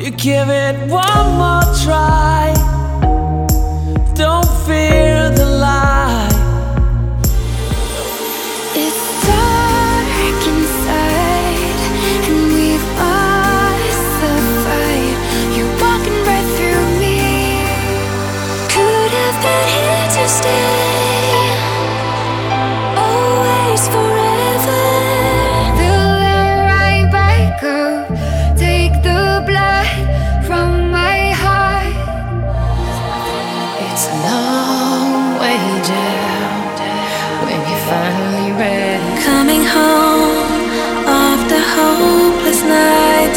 You give it one more try.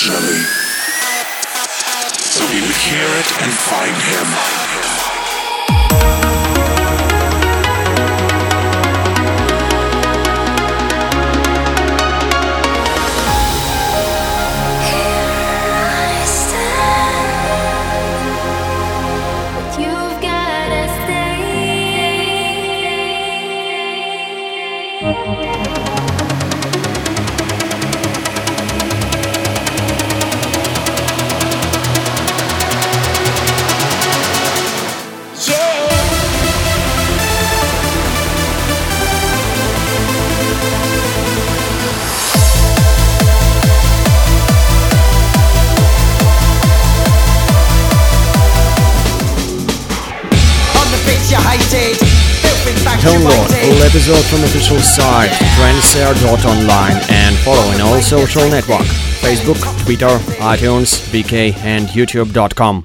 So we would hear it and find him. Download all episodes from official site tranceair.online and follow in all social network Facebook, Twitter, iTunes, VK and YouTube.com.